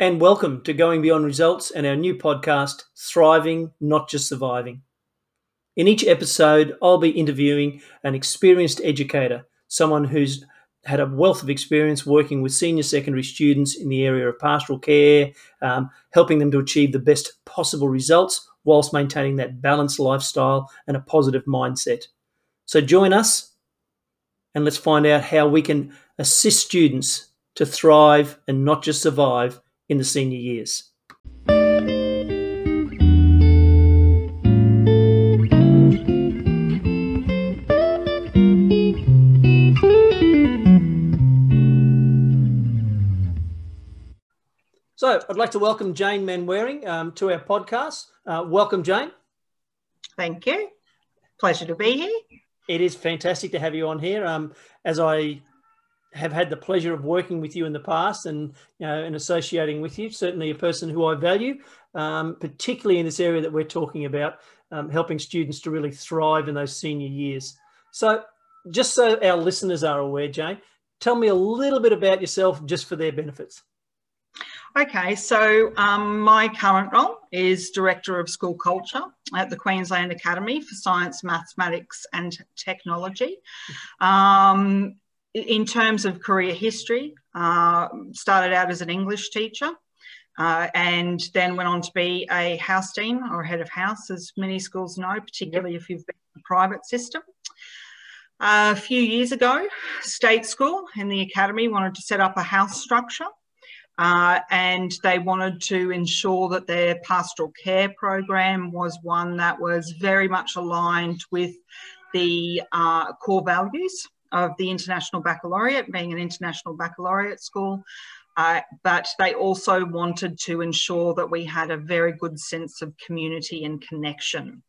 and welcome to Going Beyond Results and our new podcast, Thriving, Not Just Surviving. In each episode, I'll be interviewing an experienced educator, someone who's had a wealth of experience working with senior secondary students in the area of pastoral care, um, helping them to achieve the best possible results whilst maintaining that balanced lifestyle and a positive mindset. So join us and let's find out how we can assist students to thrive and not just survive in the senior years. So, I'd like to welcome Jane Manwaring um, to our podcast. Uh, welcome, Jane. Thank you. Pleasure to be here. It is fantastic to have you on here. Um, as I have had the pleasure of working with you in the past and you know and associating with you, certainly a person who I value, um, particularly in this area that we're talking about, um, helping students to really thrive in those senior years. So, just so our listeners are aware, Jane, tell me a little bit about yourself, just for their benefits. Okay, so um, my current role is Director of School Culture at the Queensland Academy for Science, Mathematics and Technology. Um, in terms of career history, uh, started out as an English teacher uh, and then went on to be a house dean or head of house, as many schools know, particularly if you've been in the private system. Uh, a few years ago, State School in the Academy wanted to set up a house structure uh, and they wanted to ensure that their pastoral care program was one that was very much aligned with the uh, core values of the International Baccalaureate, being an international baccalaureate school. Uh, but they also wanted to ensure that we had a very good sense of community and connection.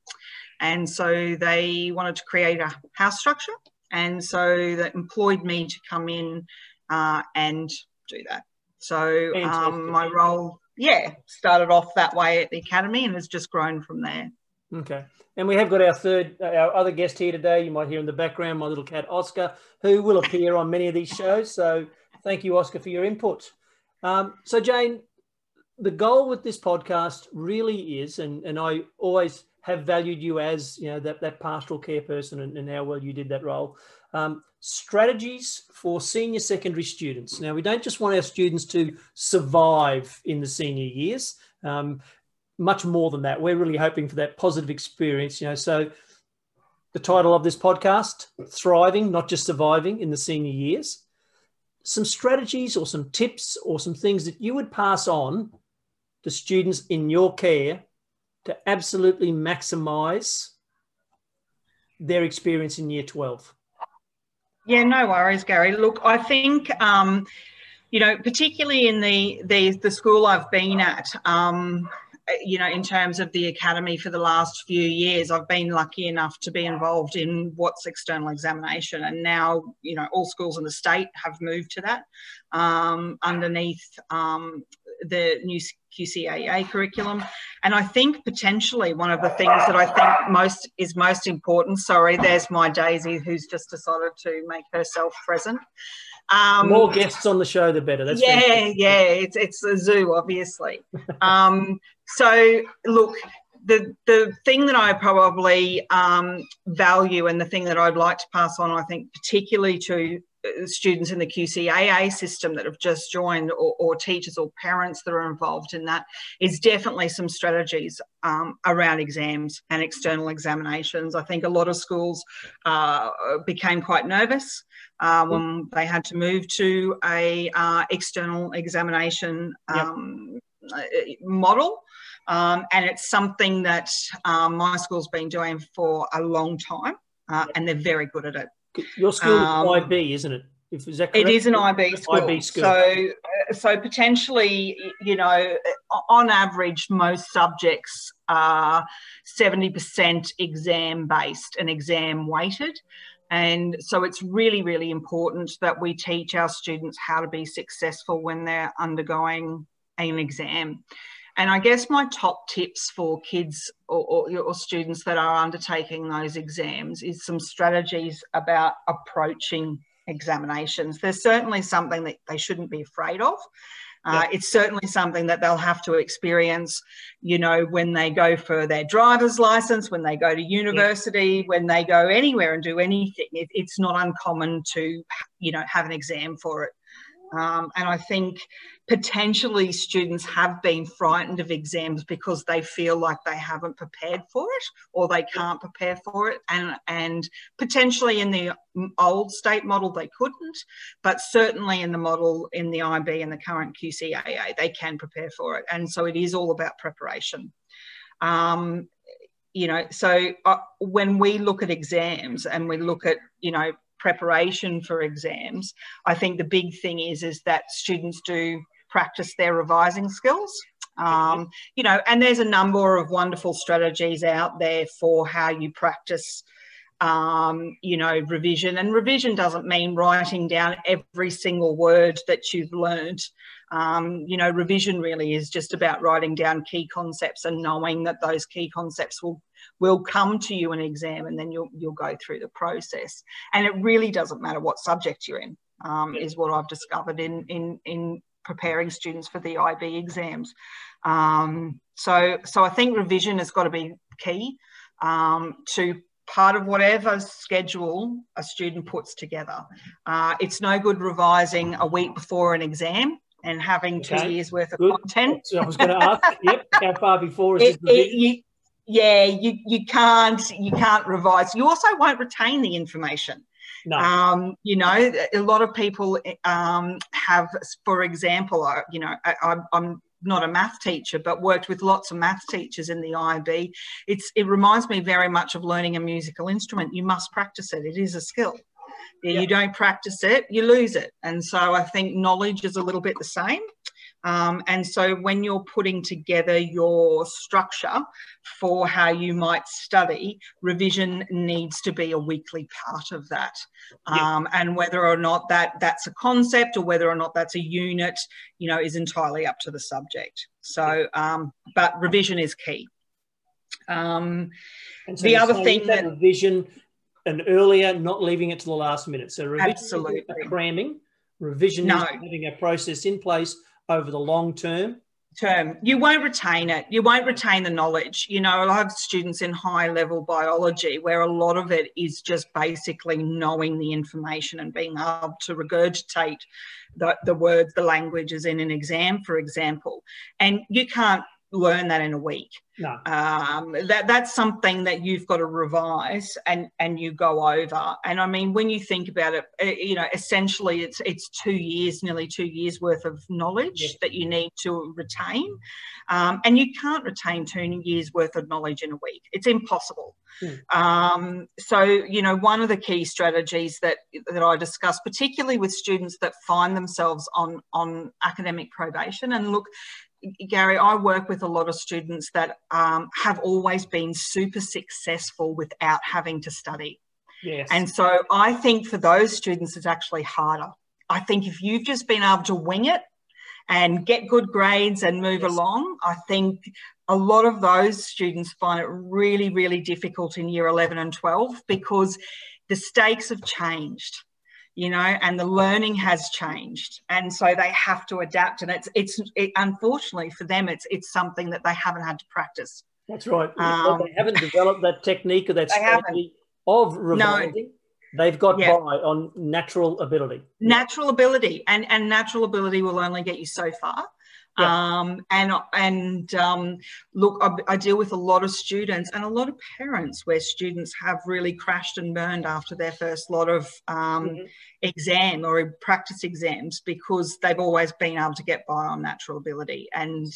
And so they wanted to create a house structure. And so that employed me to come in uh, and do that. So um, my role, yeah, started off that way at the academy and has just grown from there. Okay. And we have got our third, our other guest here today. You might hear in the background my little cat, Oscar, who will appear on many of these shows. So thank you, Oscar, for your input. Um, so, Jane, the goal with this podcast really is, and, and I always have valued you as you know that, that pastoral care person and, and how well you did that role um, strategies for senior secondary students. Now, we don't just want our students to survive in the senior years. Um, much more than that. We're really hoping for that positive experience. You know, so the title of this podcast: "Thriving, Not Just Surviving in the Senior Years." Some strategies, or some tips, or some things that you would pass on to students in your care to absolutely maximise their experience in Year Twelve. Yeah, no worries, Gary. Look, I think um, you know, particularly in the the the school I've been at, um, you know, in terms of the academy for the last few years, I've been lucky enough to be involved in what's external examination, and now you know all schools in the state have moved to that um, underneath um, the new QCAA curriculum. And I think potentially one of the things that I think most is most important. Sorry, there's my Daisy who's just decided to make herself present. Um, More guests on the show, the better. That's yeah, fantastic. yeah. It's it's a zoo, obviously. um, so look, the the thing that I probably um, value and the thing that I'd like to pass on, I think, particularly to students in the QCAA system that have just joined or, or, teachers or parents that are involved in that is definitely some strategies um, around exams and external examinations. I think a lot of schools uh, became quite nervous uh, when they had to move to a uh, external examination um, yep. Model. Um, and it's something that um, my school's been doing for a long time, uh, and they're very good at it. Your school um, is IB, isn't it? If, is that correct? It is an IB school. IB school. So, uh, so potentially, you know, on average, most subjects are 70% exam based and exam weighted. And so it's really, really important that we teach our students how to be successful when they're undergoing an exam. And I guess my top tips for kids or, or, or, students that are undertaking those exams is some strategies about approaching examinations. There's certainly something that they shouldn't be afraid of. Uh, It's certainly something that they'll have to experience, you know, when they go for their driver's license, when they go to university, when they go anywhere and do anything. It, it's not uncommon to, you know, have an exam for it. Um, and I think potentially students have been frightened of exams because they feel like they haven't prepared for it or they can't prepare for it. And, and potentially in the old state model, they couldn't, but certainly in the model in the IB and the current QCAA, they can prepare for it. And so it is all about preparation. Um, you know, so uh, when we look at exams and we look at, you know, preparation for exams, I think the big thing is is that students do practice their revising skills. Um, you know, and there's a number of wonderful strategies out there for how you practice um, you know, revision. And revision doesn't mean writing down every single word that you've learned. Um, you know, revision really is just about writing down key concepts and knowing that those key concepts will will come to you in exam and then you'll, you'll go through the process. And it really doesn't matter what subject you're in, um, is what I've discovered in, in, in preparing students for the IB exams. Um, so, so I think revision has got to be key um, to part of whatever schedule a student puts together. Uh, it's no good revising a week before an exam and having okay. two years worth of Good. content. So I was going to ask, yep, how far before is it, it you, yeah, you you can't you can't revise. You also won't retain the information. No. Um, you know, a lot of people um, have, for example, you know, I, I'm not a math teacher, but worked with lots of math teachers in the IB. It's it reminds me very much of learning a musical instrument. You must practice it. It is a skill. Yeah. You don't practice it, you lose it. And so I think knowledge is a little bit the same. Um, and so when you're putting together your structure for how you might study, revision needs to be a weekly part of that. Um, and whether or not that that's a concept or whether or not that's a unit, you know, is entirely up to the subject. So, um, but revision is key. Um, so the other thing that, that revision and earlier, not leaving it to the last minute. So revision absolutely cramming. Revision no. is having a process in place over the long term? term. You won't retain it. You won't retain the knowledge. You know lot of students in high level biology where a lot of it is just basically knowing the information and being able to regurgitate the, the words the languages in an exam for example. And you can't learn that in a week. No. Um, that that's something that you've got to revise and and you go over. And I mean, when you think about it, eh, you know, essentially it's it's two years, nearly two years worth of knowledge yes. that you need to retain, um, and you can't retain two years worth of knowledge in a week. It's impossible. Mm. Um, so you know, one of the key strategies that that I discuss, particularly with students that find themselves on on academic probation, and look, Gary, I work with a lot of students that um, have always been super successful without having to study. Yes. And so I think for those students, it's actually harder. I think if you've just been able to wing it and get good grades and move yes. along, I think a lot of those students find it really, really difficult in year 11 and 12 because the stakes have changed you know and the learning has changed. And so they have to adapt and it's it's it, unfortunately for them it's it's something that they haven't had to practice. That's right. Um, they haven't developed that technique or that strategy of revising. No. they've got yeah. by on natural ability. Natural ability and and natural ability will only get you so far yeah. Um, and and um, look, I, I, deal with a lot of students and a lot of parents where students have really crashed and burned after their first lot of um, mm-hmm. Exam or practice exams because they've always been able to get by on natural ability. And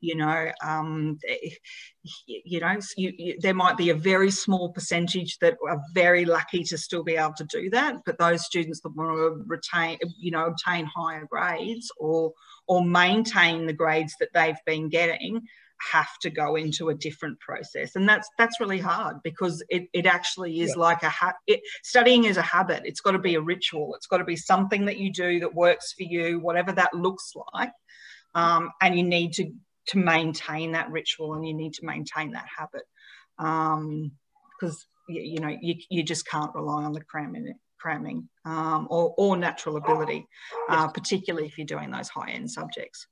you know, um, you know, you, you, there might be a very small percentage that are very lucky to still be able to do that, but those students that want to retain, you know, obtain higher grades or or maintain the grades that they've been getting have to go into a different process. And that's that's really hard because it, it actually is yeah. like a ha- it, studying is a habit. It's got to be a ritual. It's got to be something that you do that works for you whatever that looks like. Um, and you need to to maintain that ritual and you need to maintain that habit. Because um, you, you, know you, you just can't rely on the cramming cramming um, or, or natural ability uh, particularly if you're doing those high end subjects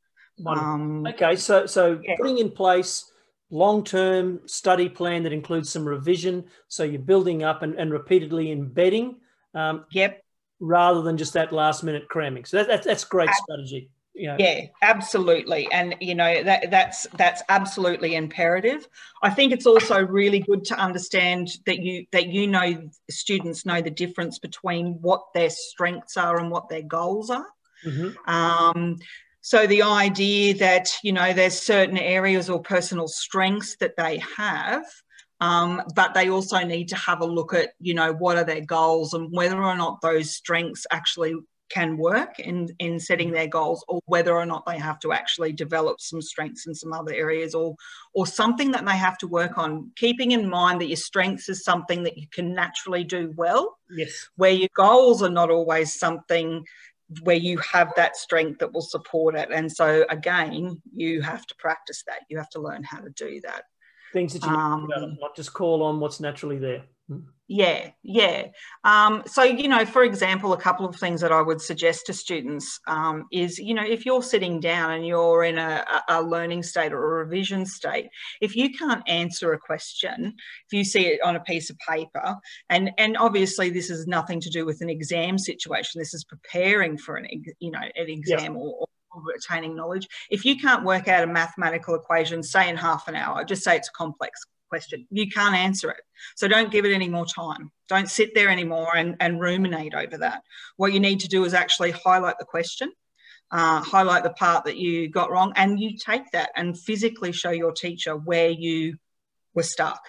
Um, okay, so so yeah. putting in place long-term study plan that includes some revision, so you're building up and, and repeatedly embedding. Um, yep. Rather than just that last-minute cramming, so that, that that's great strategy. Yeah. yeah absolutely and you know that that's that's absolutely imperative i think it's also really good to understand that you that you know students know the difference between what their strengths are and what their goals are mm-hmm. um, so the idea that you know there's certain areas or personal strengths that they have um, but they also need to have a look at you know what are their goals and whether or not those strengths actually can work in in setting their goals or whether or not they have to actually develop some strengths in some other areas or or something that they have to work on. Keeping in mind that your strengths is something that you can naturally do well yes. where your goals are not always something where you have that strength that will support it. And so again you have to practice that. You have to learn how to do that. Things that you um, not just call on what's naturally there yeah, yeah. Um, so, you know, for example, a couple of things that I would suggest to students um, is, you know, if you're sitting down and you're in a, a, learning state or a revision state, if you can't answer a question, if you see it on a piece of paper, and, and obviously this is nothing to do with an exam situation, this is preparing for an, you know, an exam yeah. or, or retaining knowledge. If you can't work out a mathematical equation, say in half an hour, just say it's a complex question. You can't answer it. So don't give it any more time. Don't sit there anymore and, and ruminate over that. What you need to do is actually highlight the question, uh, highlight the part that you got wrong, and you take that and physically show your teacher where you were stuck.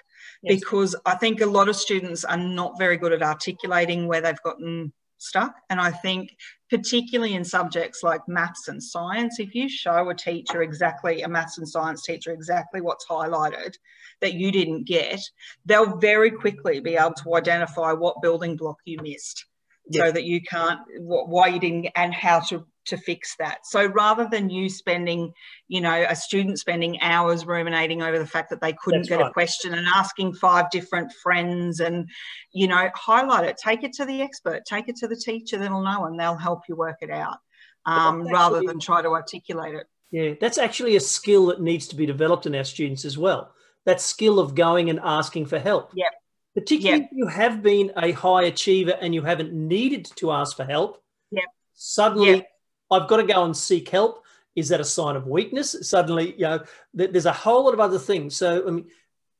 Yes. Because I think a lot of students are not very good at articulating where they've gotten stuck. And I think, particularly in subjects like maths and science, if you show a teacher exactly, a maths and science teacher, exactly what's highlighted that you didn't get, they'll very quickly be able to identify what building block you missed. So that you can't, why you didn't, and how to to fix that. So rather than you spending, you know, a student spending hours ruminating over the fact that they couldn't That's get right. a question and asking five different friends and, you know, highlight it, take it to the expert, take it to the teacher that'll know and they'll help you work it out um, actually, rather than try to articulate it. Yeah, that's actually a skill that needs to be developed in our students as well. That skill of going and asking for help. Yeah. Particularly yep. if you have been a high achiever and you haven't needed to ask for help. Yep. Suddenly yep I've got to go and seek help. Is that a sign of weakness? Suddenly, you know, there's a whole lot of other things. So, I mean,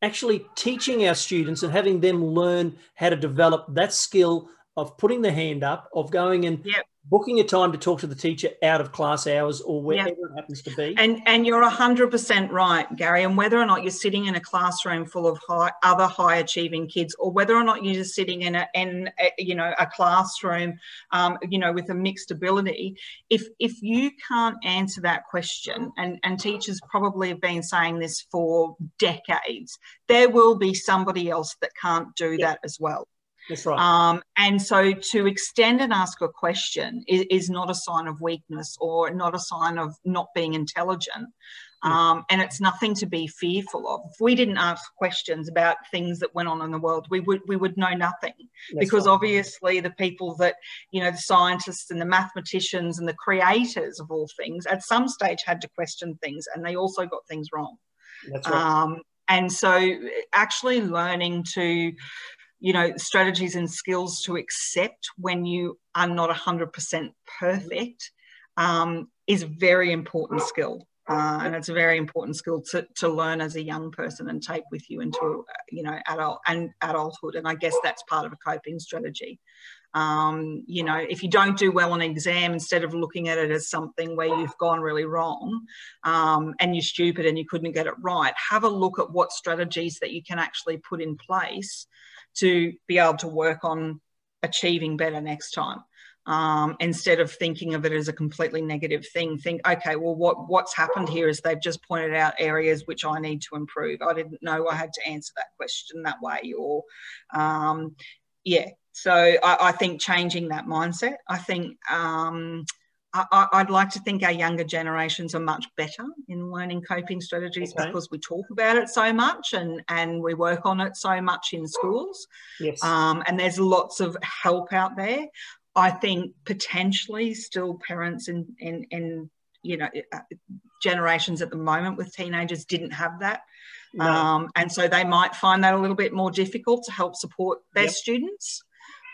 actually teaching our students and having them learn how to develop that skill of putting the hand up, of going and yep booking a time to talk to the teacher out of class hours or wherever it happens to be. And and you're 100% right, Gary. And whether or not you're sitting in a classroom full of high, other high achieving kids, or whether or not you're just sitting in a in a, you know a classroom, um, you know, with a mixed ability, if if you can't answer that question, and and teachers probably have been saying this for decades, there will be somebody else that can't do that as well. That's right. Um, and so to extend and ask a question is, is, not a sign of weakness or not a sign of not being intelligent. Um, and it's nothing to be fearful of. If we didn't ask questions about things that went on in the world, we would we would know nothing. That's because right. obviously the people that you know, the scientists and the mathematicians and the creators of all things, at some stage had to question things, and they also got things wrong. That's right. Um, and so, actually learning to you know strategies and skills to accept when you are not 100% perfect um, is a very important skill. Uh, and it's a very important skill to, to learn as a young person and take with you into you know adult and adulthood. And i guess that's part of a coping strategy. Um, you know if you don't do well on an exam instead of looking at it as something where you've gone really wrong um, and you're stupid and you couldn't get it right have a look at what strategies that you can actually put in place to be able to work on achieving better next time. Um, instead of thinking of it as a completely negative thing, think, okay, well, what what's happened here is they've just pointed out areas which I need to improve. I didn't know I had to answer that question that way, or um, yeah. So I, I, think changing that mindset. I think um, I, would like to think our younger generations are much better in learning coping strategies okay. because we talk about it so much and, and we work on it so much in schools. Yes. Um, and there's lots of help out there. I think potentially still parents and, and, and you know, uh, generations at the moment with teenagers didn't have that. No. Um, and so they might find that a little bit more difficult to help support their yep. students.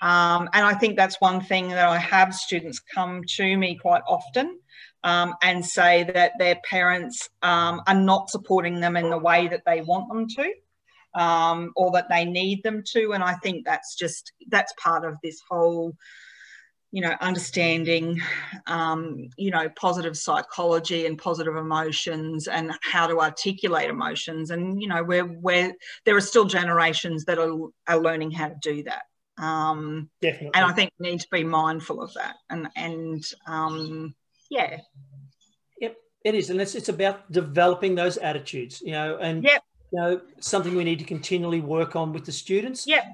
Um, and I think that's one thing that I have students come to me quite often um, and say that their parents um, are not supporting them in the way that they want them to um, or that they need them to. And I think that's just, that's part of this whole you know, understanding, um, you know, positive psychology and positive emotions and how to articulate emotions. And, you know, where where there are still generations that are, are learning how to do that. Um, Definitely. And I think we need to be mindful of that. And, and um, yeah. Yep, it is. And it's, it's about developing those attitudes, you know, and, yep. you know, something we need to continually work on with the students. Yep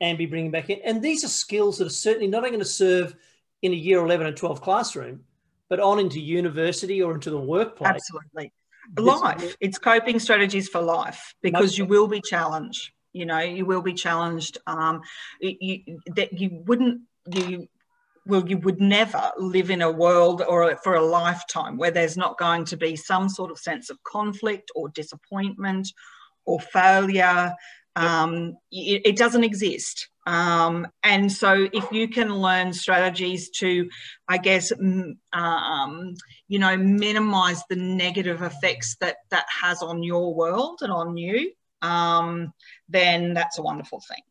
and be bringing back in. And these are skills that are certainly not only going to serve in a year 11 and 12 classroom, but on into university or into the workplace. Absolutely. Life. It's coping strategies for life because you will be challenged. You know, you will be challenged. Um, you, that you wouldn't, you well, you would never live in a world or for a lifetime where there's not going to be some sort of sense of conflict or disappointment or failure um, it, it, doesn't exist. Um, and so, if you can learn strategies to, I guess, um, you know, minimize the negative effects that that has on your world and on you, um, then that's a wonderful thing.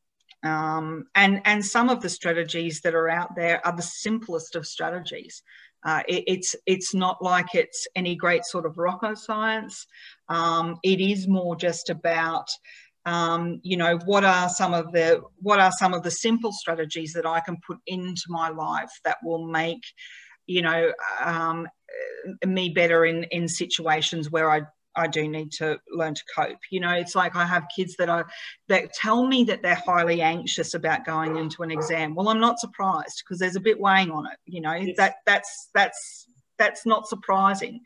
Um, and and some of the strategies that are out there are the simplest of strategies. Uh, it, it's it's not like it's any great sort of rocket science. Um, it is more just about um, you know what are some of the what are some of the simple strategies that i can put into my life that will make you know um, me better in in situations where i I do need to learn to cope. You know, it's like I have kids that are that tell me that they're highly anxious about going into an exam. Well, I'm not surprised because there's a bit weighing on it. You know, yes. that that's that's that's not surprising.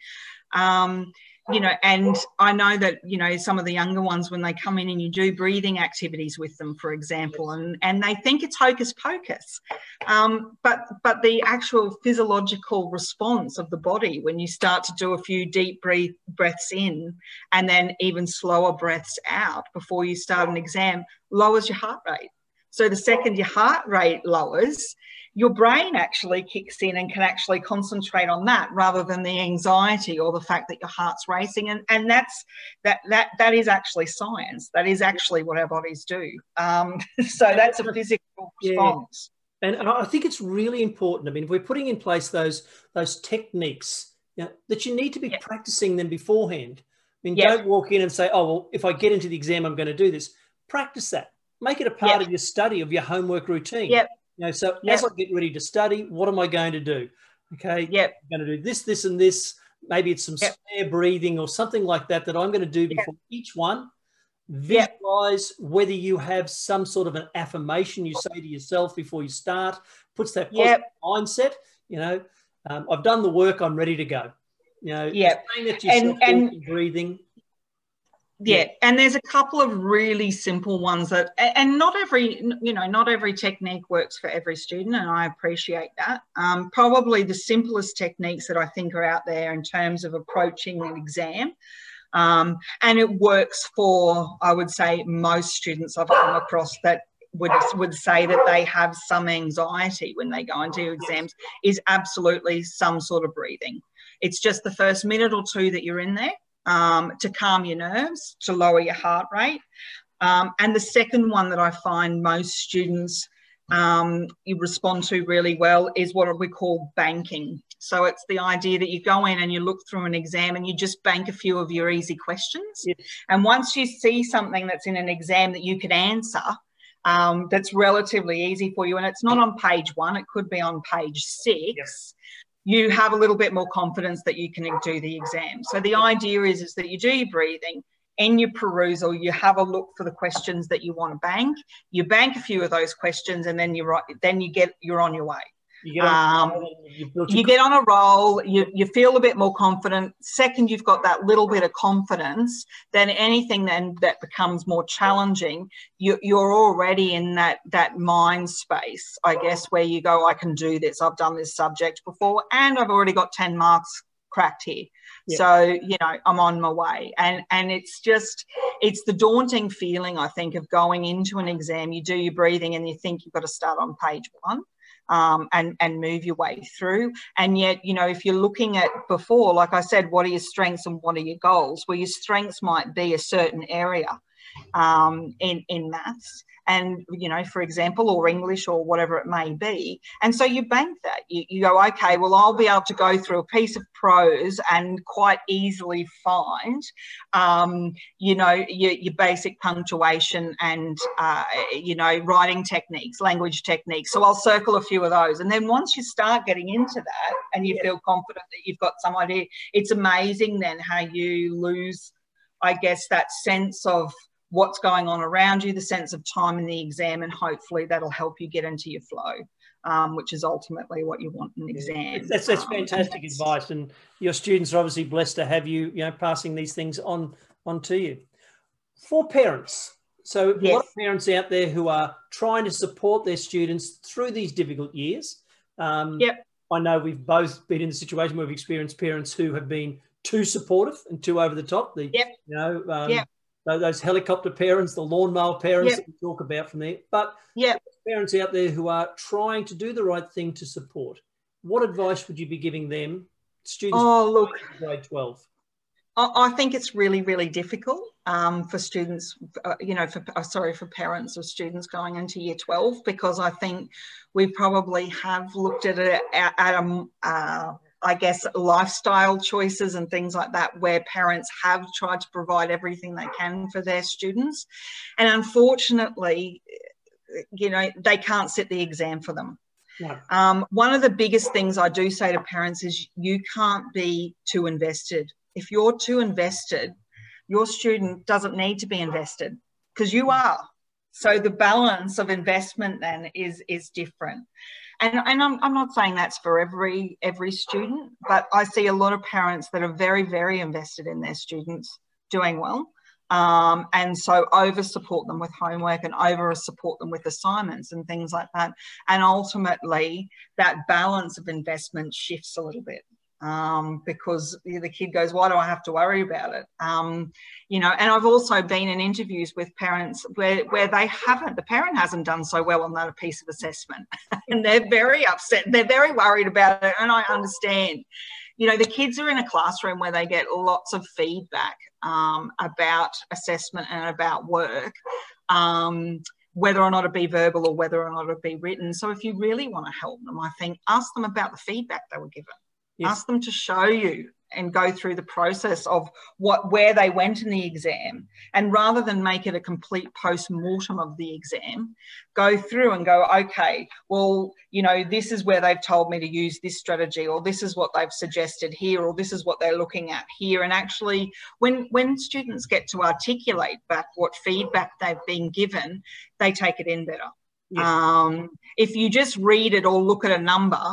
Um, you know, and I know that, you know, some of the younger ones, when they come in and you do breathing activities with them, for example, and, and they think it's hocus pocus. Um, but, but the actual physiological response of the body when you start to do a few deep breath, breaths in and then even slower breaths out before you start an exam lowers your heart rate. So the second your heart rate lowers, your brain actually kicks in and can actually concentrate on that rather than the anxiety or the fact that your heart's racing. And and that's that that that is actually science. That is actually what our bodies do. Um, so that's a physical response. Yeah. and, and i think it's really important. I mean if we're putting in place those those techniques you know, that you need to be yeah. practicing them beforehand. I mean yeah. don't walk in and say oh well if i get into the exam i'm going to do this. Practice that. Make it a part of your study of your homework routine. Yep you know, so yep. as I get ready to study, what am I going to do? Okay. Yep. I'm going to do this, this, and this. Maybe it's some yep. square breathing or something like that that I'm going to do before yep. each one. Visualize whether you have some sort of an affirmation you say to yourself before you start, puts that positive mindset. You know, um, I've done the work, I'm ready to go. You know, yeah, and, and breathing yeah. And there's a couple of really simple ones that and not every you know not every technique works for every student and i appreciate that. Um, probably the simplest techniques that i think are out there in terms of approaching an exam um, and it works for i would say most students i've come across that would would say that they have some anxiety when they go into exams is absolutely some sort of breathing. It's just the first minute or two that you're in there um, to calm your nerves, to lower your heart rate. Um, and the second one that I find most students um, you respond to really well is what we call banking. So it's the idea that you go in and you look through an exam and you just bank a few of your easy questions. Yes. And once you see something that's in an exam that you could answer, um, that's relatively easy for you, and it's not on page one, it could be on page six. Yes you have a little bit more confidence that you can do the exam. So the idea is, is that you do your breathing, and your perusal, you have a look for the questions that you want to bank. You bank a few of those questions, and then you write. Then you get you're on your way. You get on, um, you get on a roll, you, you feel a bit more confident. Second, you've got that little bit of confidence, then anything then that becomes more challenging, you, you're already in that, that mind space, I guess, where you go, I can do this. I've done this subject before, and I've already got 10 marks cracked here. So, you know, I'm on my way. And and it's just it's the daunting feeling, I think, of going into an exam. You do your breathing and you think you've got to start on page one. Um, and and move your way through. And yet, you know, if you're looking at before, like I said, what are your strengths and what are your goals? Well, your strengths might be a certain area um, in in maths, and you know for example or english or whatever it may be. And so you bank that. You, you go okay well i'll be able to go through a piece of prose and quite easily find um, you know your, your, basic punctuation and uh, you know writing techniques language techniques. So i'll circle a few of those. And then once you start getting into that and you yeah. feel confident that you've got some idea it's amazing then how you lose i guess that sense of what's going on around you, the sense of time in the exam, and hopefully that'll help you get into your flow. Um, which is ultimately what you want in an exam. That's, that's um, fantastic um, advice, and your students are obviously blessed to have you, you know, passing these things on on to you. For parents, so yes. a lot of parents out there who are trying to support their students through these difficult years. Um, yep. I know we've both been in the situation where we've experienced parents who have been too supportive and too over the top. The, yep. you know, um, yep those helicopter parents, the lawnmower parents yep. that we talk about from there. But yep. parents out there who are trying to do the right thing to support, what advice would you be giving them, students oh, look, grade 12? I think it's really, really difficult um, for students, uh, you know, for uh, sorry, for parents of students going into year 12, because I think we probably have looked at it at, at a, uh, I guess, lifestyle choices and things like that, where parents have tried to provide everything they can for their students. And unfortunately, you know, they can't sit the exam for them. Um, one of the biggest things I do say to parents is you can't be too invested. If you're too invested, your student doesn't need to be invested because you are. So the balance of investment then is is different and, and I'm, I'm not saying that's for every every student but i see a lot of parents that are very very invested in their students doing well um, and so over support them with homework and over support them with assignments and things like that. And ultimately that balance of investment shifts a little bit um, because the kid goes, why do I have to worry about it? Um, you know, and I've also been in interviews with parents where, where they haven't, the parent hasn't done so well on that piece of assessment and they're very upset. They're very worried about it. And I understand, you know, the kids are in a classroom where they get lots of feedback um, about assessment and about work. Um, whether or not it be verbal or whether or not it be written. So if you really want to help them, I think ask them about the feedback they were given yes. ask them to show you and go through the process of what where they went in the exam and rather than make it a complete post-mortem of the exam go through and go okay well you know this is where they've told me to use this strategy or this is what they've suggested here or this is what they're looking at here and actually when when students get to articulate back what feedback they've been given they take it in better yes. um, if you just read it or look at a number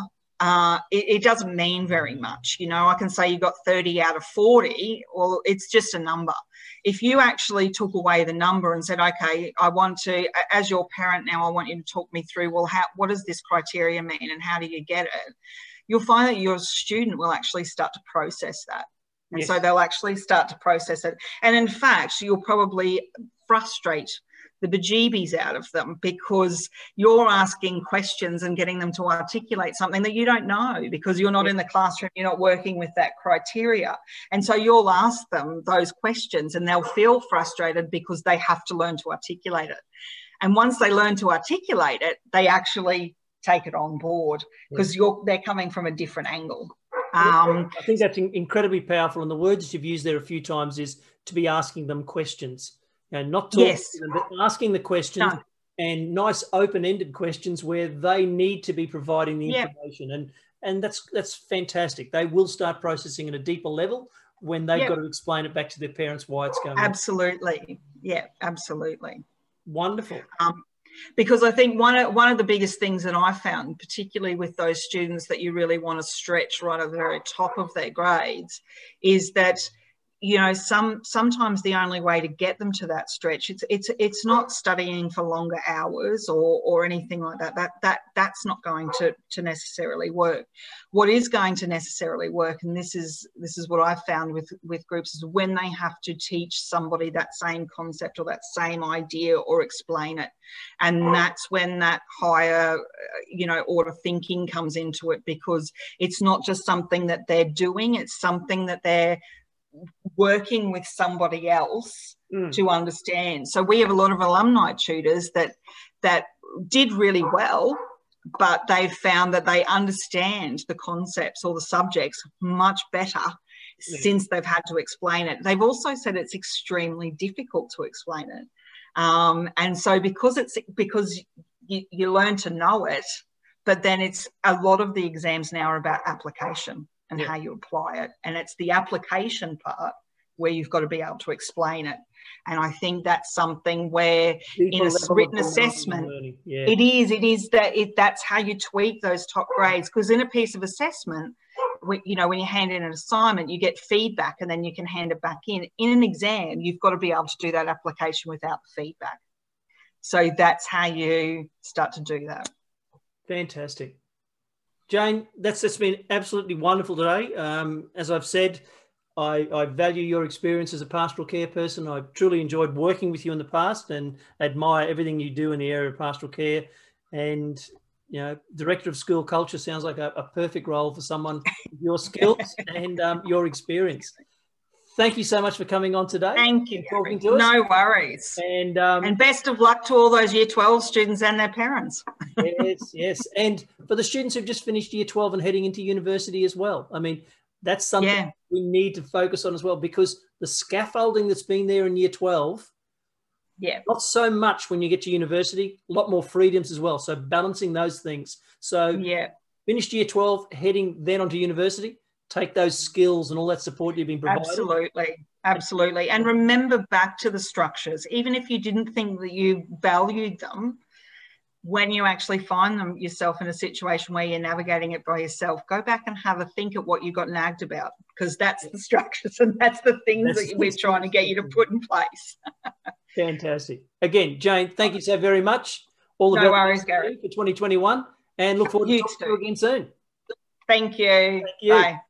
uh, it, it, doesn't mean very much. You know, I can say you got 30 out of 40, well, it's just a number. If you actually took away the number and said, okay, I want to, as your parent now, I want you to talk me through, well, how, what does this criteria mean and how do you get it? You'll find that your student will actually start to process that. And yes. so they'll actually start to process it. And in fact, you'll probably frustrate the bejeebies out of them because you're asking questions and getting them to articulate something that you don't know because you're not in the classroom, you're not working with that criteria. And so you'll ask them those questions and they'll feel frustrated because they have to learn to articulate it. And once they learn to articulate it, they actually take it on board because you're they're coming from a different angle. Um, I think that's incredibly powerful. And the words you've used there a few times is to be asking them questions and not talking yes. them, but asking the questions no. and nice open-ended questions where they need to be providing the information. And and that's that's fantastic. They will start processing at a deeper level when they've yep. got to explain it back to their parents why it's going. Absolutely, on. yeah, absolutely. Wonderful. Um, because I think one of, one of the biggest things that I found, particularly with those students that you really want to stretch right at the very top of their grades, is that you know some sometimes the only way to get them to that stretch it's it's it's not studying for longer hours or or anything like that. That that that's not going to to necessarily work. What is going to necessarily work and this is this is what i've found with with groups is when they have to teach somebody that same concept or that same idea or explain it. And that's when that higher uh, you know order thinking comes into it because it's not just something that they're doing it's something that they're working with somebody else mm. to understand. So we have a lot of alumni tutors that that did really well, but they've found that they understand the concepts or the subjects much better yeah. since they've had to explain it. They've also said it's extremely difficult to explain it. Um, and so because it's because you, you learn to know it, but then it's a lot of the exams now are about application and yeah. how you apply it. And it's the application part where you've got to be able to explain it. And I think that's something where People in a written assessment, yeah. it is, it is that it, that's how you tweak those top grades. Because in a piece of assessment, you know, when you hand in an assignment, you get feedback and then you can hand it back in. In an exam, you've got to be able to do that application without the feedback. So that's how you start to do that. Fantastic. Jane, that's that's been absolutely wonderful today. Um, as I've said, I, I, value your experience as a pastoral care person. I've truly enjoyed working with you in the past and admire everything you do in the area of pastoral care. And you know, director of school culture sounds like a, a perfect role for someone with your skills and um, your experience thank you so much for coming on today. Thank you. Talking to us. No worries. And um, and best of luck to all those Year 12 students and their parents. yes, yes. And for the students who've just finished Year 12 and heading into university as well. I mean, that's something yeah. we need to focus on as well because the scaffolding that's been there in Year 12. Yeah. Not so much when you get to university, a lot more freedoms as well. So balancing those things. So yeah. Finished year 12, heading then onto university take those skills and all that support you've been providing. Absolutely. Absolutely. And remember back to the structures, even if you didn't think that you valued them, when you actually find them yourself in a situation where you're navigating it by yourself, go back and have a think at what you got nagged about, because that's the structures and that's the things that's that we're trying to get you to put in place. Fantastic. Again, Jane, thank you so very much. All the no worries, Gary. For 2021 and look forward to you to you again soon. Thank you. Thank you. Bye.